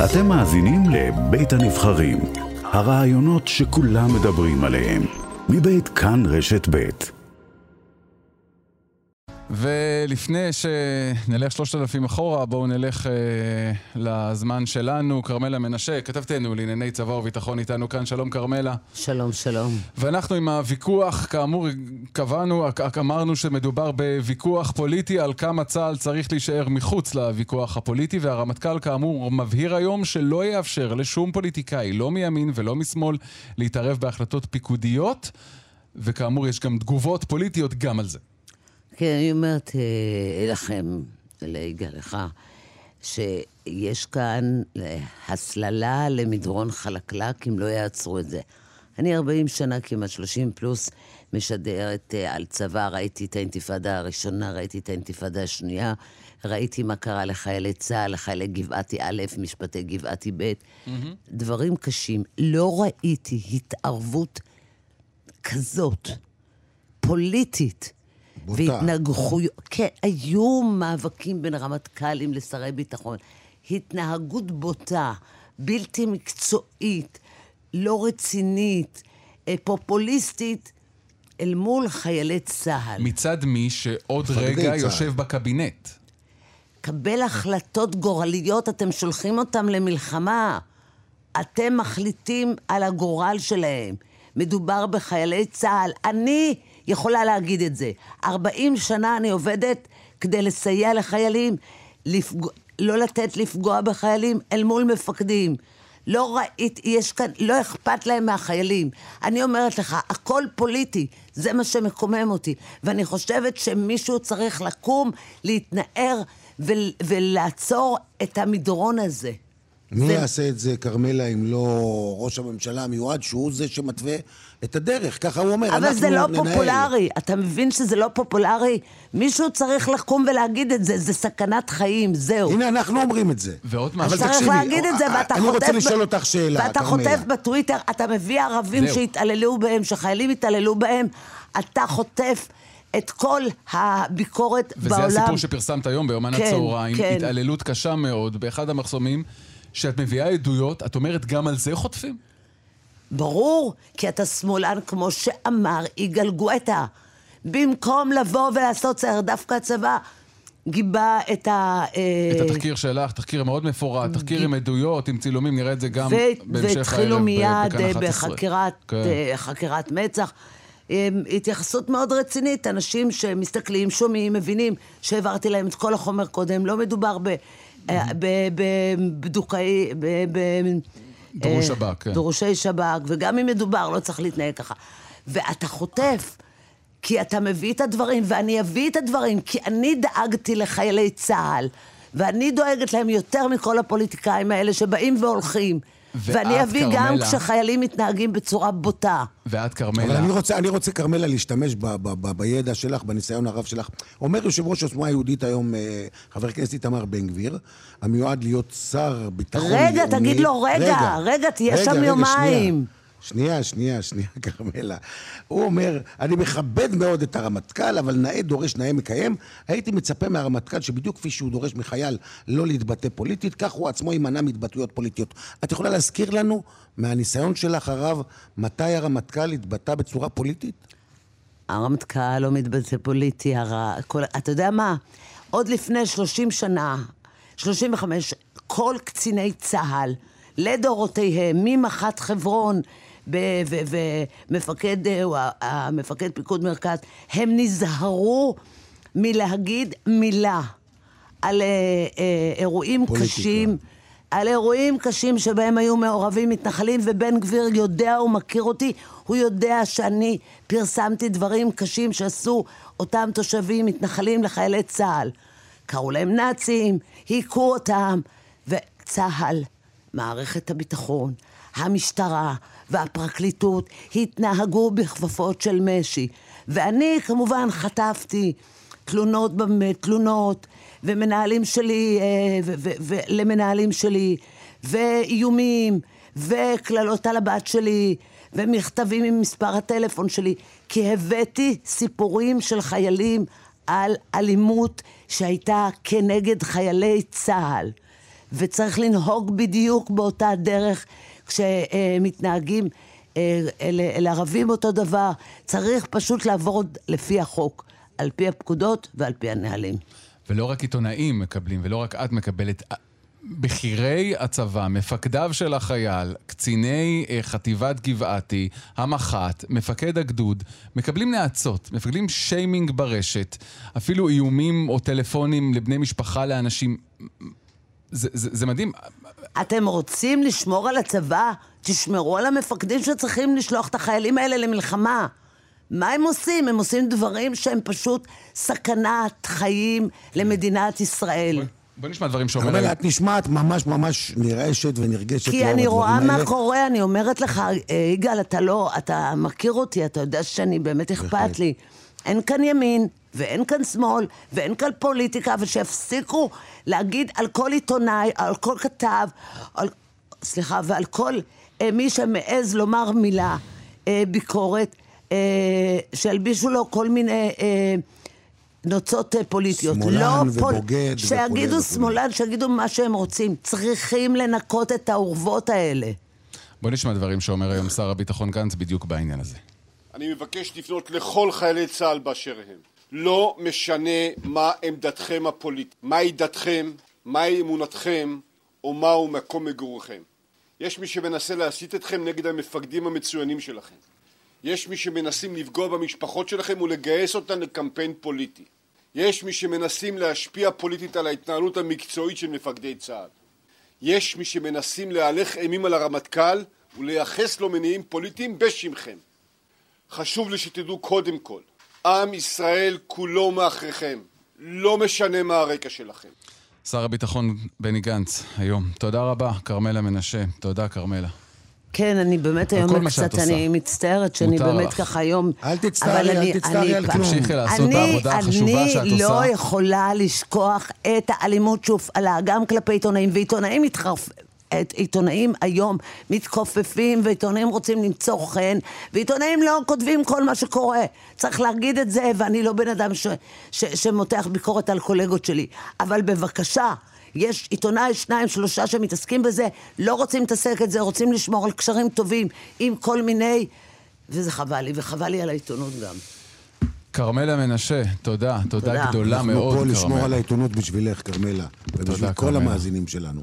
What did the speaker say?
אתם מאזינים לבית הנבחרים, הרעיונות שכולם מדברים עליהם, מבית כאן רשת בית. ולפני שנלך שלושת אלפים אחורה, בואו נלך אה, לזמן שלנו. כרמלה מנשה, כתבתנו לענייני צבא וביטחון איתנו כאן. שלום כרמלה. שלום, שלום. ואנחנו עם הוויכוח, כאמור, קבענו, אמרנו שמדובר בוויכוח פוליטי על כמה צה"ל צריך להישאר מחוץ לוויכוח הפוליטי, והרמטכ"ל כאמור מבהיר היום שלא יאפשר לשום פוליטיקאי, לא מימין ולא משמאל, להתערב בהחלטות פיקודיות, וכאמור יש גם תגובות פוליטיות גם על זה. כן, אני אומרת אה, לכם, ליגאל, לך, שיש כאן הסללה למדרון חלקלק אם לא יעצרו את זה. אני 40 שנה, כמעט 30 פלוס, משדרת אה, על צבא, ראיתי את האינתיפאדה הראשונה, ראיתי את האינתיפאדה השנייה, ראיתי מה קרה לחיילי צה"ל, לחיילי גבעתי א', משפטי גבעתי ב', mm-hmm. דברים קשים. לא ראיתי התערבות כזאת, פוליטית. והתנגחויות, כן, היו מאבקים בין רמטכ"לים לשרי ביטחון. התנהגות בוטה, בלתי מקצועית, לא רצינית, אה, פופוליסטית, אל מול חיילי צה"ל. מצד מי שעוד רגע צהל. יושב בקבינט. קבל החלטות גורליות, אתם שולחים אותם למלחמה. אתם מחליטים על הגורל שלהם. מדובר בחיילי צה"ל. אני יכולה להגיד את זה. 40 שנה אני עובדת כדי לסייע לחיילים, לפג... לא לתת לפגוע בחיילים אל מול מפקדים. לא ראית, יש כאן, לא אכפת להם מהחיילים. אני אומרת לך, הכל פוליטי, זה מה שמקומם אותי. ואני חושבת שמישהו צריך לקום, להתנער ולעצור את המדרון הזה. מי זה... יעשה את זה, כרמלה, אם לא ראש הממשלה המיועד, שהוא זה שמתווה את הדרך, ככה הוא אומר, אבל זה לא ננהל. פופולרי, אתה מבין שזה לא פופולרי? מישהו צריך לקום ולהגיד את זה, זה סכנת חיים, זהו. הנה, אנחנו אומרים את זה. ועוד משהו. אבל תקשיבי, צריך להגיד את זה, ואתה אני חוטף... אני רוצה לשאול אותך שאלה, ואתה כרמלה. חוטף בטוויטר, אתה מביא ערבים. שהתעללו בהם, שחיילים התעללו בהם, אתה חוטף... את כל הביקורת וזה בעולם. וזה הסיפור שפרסמת היום ביומן כן, הצהריים, כן. התעללות קשה מאוד באחד המחסומים. כשאת מביאה עדויות, את אומרת, גם על זה חוטפים? ברור, כי אתה שמאלן כמו שאמר יגאל גואטה. במקום לבוא ולעשות סער, דווקא הצבא גיבה את ה... את אה, התחקיר שלך, תחקיר מאוד מפורט, תחקיר ג... עם עדויות, עם צילומים, נראה את זה גם ו... בהמשך הערב מיד אה, בחקירת כן. אה, מצ"ח. התייחסות מאוד רצינית, אנשים שמסתכלים, שומעים, מבינים שהעברתי להם את כל החומר קודם, לא מדובר ב... בבדוקאי, דורש שב"כ, כן. דורשי שב"כ, וגם אם מדובר, לא צריך להתנהג ככה. ואתה חוטף, כי אתה מביא את הדברים, ואני אביא את הדברים, כי אני דאגתי לחיילי צה"ל, ואני דואגת להם יותר מכל הפוליטיקאים האלה שבאים והולכים. ואני אביא כרמלה... גם כשחיילים מתנהגים בצורה בוטה. ואת, כרמלה... אבל אני רוצה, אני רוצה, כרמלה, להשתמש ב, ב, ב, בידע שלך, בניסיון הרב שלך. אומר יושב ראש התנועה היהודית היום, אה, חבר הכנסת איתמר בן גביר, המיועד להיות שר ביטחון לאומי... רגע, תגיד לו, רגע, רגע, רגע תהיה רגע, שם רגע, יומיים. שנייה. שנייה, שנייה, שנייה, כרמלה. הוא אומר, אני מכבד מאוד את הרמטכ"ל, אבל נאה דורש, נאה מקיים. הייתי מצפה מהרמטכ"ל שבדיוק כפי שהוא דורש מחייל לא להתבטא פוליטית, כך הוא עצמו יימנע מהתבטאויות פוליטיות. את יכולה להזכיר לנו, מהניסיון שלך הרב, מתי הרמטכ"ל התבטא בצורה פוליטית? הרמטכ"ל לא מתבטא פוליטי, הר... כל... אתה יודע מה? עוד לפני 30 שנה, 35, כל קציני צה"ל, לדורותיהם, ממח"ט חברון, ומפקד, אה, המפקד פיקוד מרכז, הם נזהרו מלהגיד מילה על אה, אה, אירועים פוליטיקה. קשים. על אירועים קשים שבהם היו מעורבים מתנחלים, ובן גביר יודע, הוא מכיר אותי, הוא יודע שאני פרסמתי דברים קשים שעשו אותם תושבים מתנחלים לחיילי צה"ל. קראו להם נאצים, היכו אותם, וצה"ל, מערכת הביטחון, המשטרה, והפרקליטות התנהגו בכפפות של משי. ואני כמובן חטפתי תלונות, תלונות, ומנהלים שלי, אה, ולמנהלים שלי, ואיומים, וקללות על הבת שלי, ומכתבים עם מספר הטלפון שלי, כי הבאתי סיפורים של חיילים על אלימות שהייתה כנגד חיילי צה"ל. וצריך לנהוג בדיוק באותה דרך כשמתנהגים אה, אל, ערבים אותו דבר. צריך פשוט לעבוד לפי החוק, על פי הפקודות ועל פי הנהלים. ולא רק עיתונאים מקבלים, ולא רק את מקבלת. בכירי הצבא, מפקדיו של החייל, קציני אה, חטיבת גבעתי, המח"ט, מפקד הגדוד, מקבלים נאצות, מקבלים שיימינג ברשת, אפילו איומים או טלפונים לבני משפחה לאנשים. זה, זה, זה מדהים. אתם רוצים לשמור על הצבא? תשמרו על המפקדים שצריכים לשלוח את החיילים האלה למלחמה. מה הם עושים? הם עושים דברים שהם פשוט סכנת חיים למדינת ישראל. בוא נשמע דברים שאומר... כרמלה, את נשמעת ממש ממש נרעשת ונרגשת כי אני רואה מה קורה, אני אומרת לך, אה, יגאל, אתה לא, אתה מכיר אותי, אתה יודע שאני באמת אכפת לי. אין כאן ימין, ואין כאן שמאל, ואין כאן פוליטיקה, ושיפסיקו להגיד על כל עיתונאי, על כל כתב, על, סליחה, ועל כל אה, מי שמעז לומר מילה אה, ביקורת, אה, שילבישו לו כל מיני... אה, נוצות אה, פוליטיות. שמאלן לא ובוגד פול... שיגידו וכולי. שמאלן, שיגידו מה שהם רוצים. צריכים לנקות את האורוות האלה. בוא נשמע דברים שאומר היום שר הביטחון גנץ בדיוק בעניין הזה. אני מבקש לפנות לכל חיילי צה"ל באשר הם. לא משנה מה עמדתכם הפוליטית, מהי דתכם, מהי אמונתכם, או מהו מקום מגוריכם. יש מי שמנסה להסית אתכם נגד המפקדים המצוינים שלכם. יש מי שמנסים לפגוע במשפחות שלכם ולגייס אותן לקמפיין פוליטי. יש מי שמנסים להשפיע פוליטית על ההתנהלות המקצועית של מפקדי צה"ל. יש מי שמנסים להלך אימים על הרמטכ"ל ולייחס לו מניעים פוליטיים בשמכם. חשוב לי שתדעו קודם כל, עם ישראל כולו מאחריכם, לא משנה מה הרקע שלכם. שר הביטחון בני גנץ, היום. תודה רבה, כרמלה מנשה. תודה, כרמלה. כן, אני באמת היום קצת. אני מצטערת שאני באמת לך. ככה היום... אל תצטערי, אבל אל אני- תצטערי אני על כלום. תמשיכי לעשות את אני- העבודה החשובה שאת אני לא עושה. יכולה לשכוח את האלימות שהופעלה גם כלפי עיתונאים, ועיתונאים מתחרפ... את עיתונאים היום מתכופפים, ועיתונאים רוצים למצוא חן, ועיתונאים לא כותבים כל מה שקורה. צריך להגיד את זה, ואני לא בן אדם ש... ש... שמותח ביקורת על קולגות שלי. אבל בבקשה, יש עיתונאי, שניים, שלושה שמתעסקים בזה, לא רוצים להתעסק את זה, רוצים לשמור על קשרים טובים עם כל מיני... וזה חבל לי, וחבל לי על העיתונות גם. כרמלה מנשה, תודה. תודה תודה. גדולה אנחנו מאוד, פה לשמור כרמלה. על העיתונות בשבילך, כרמלה, ובשביל כל כרמלה. המאזינים שלנו.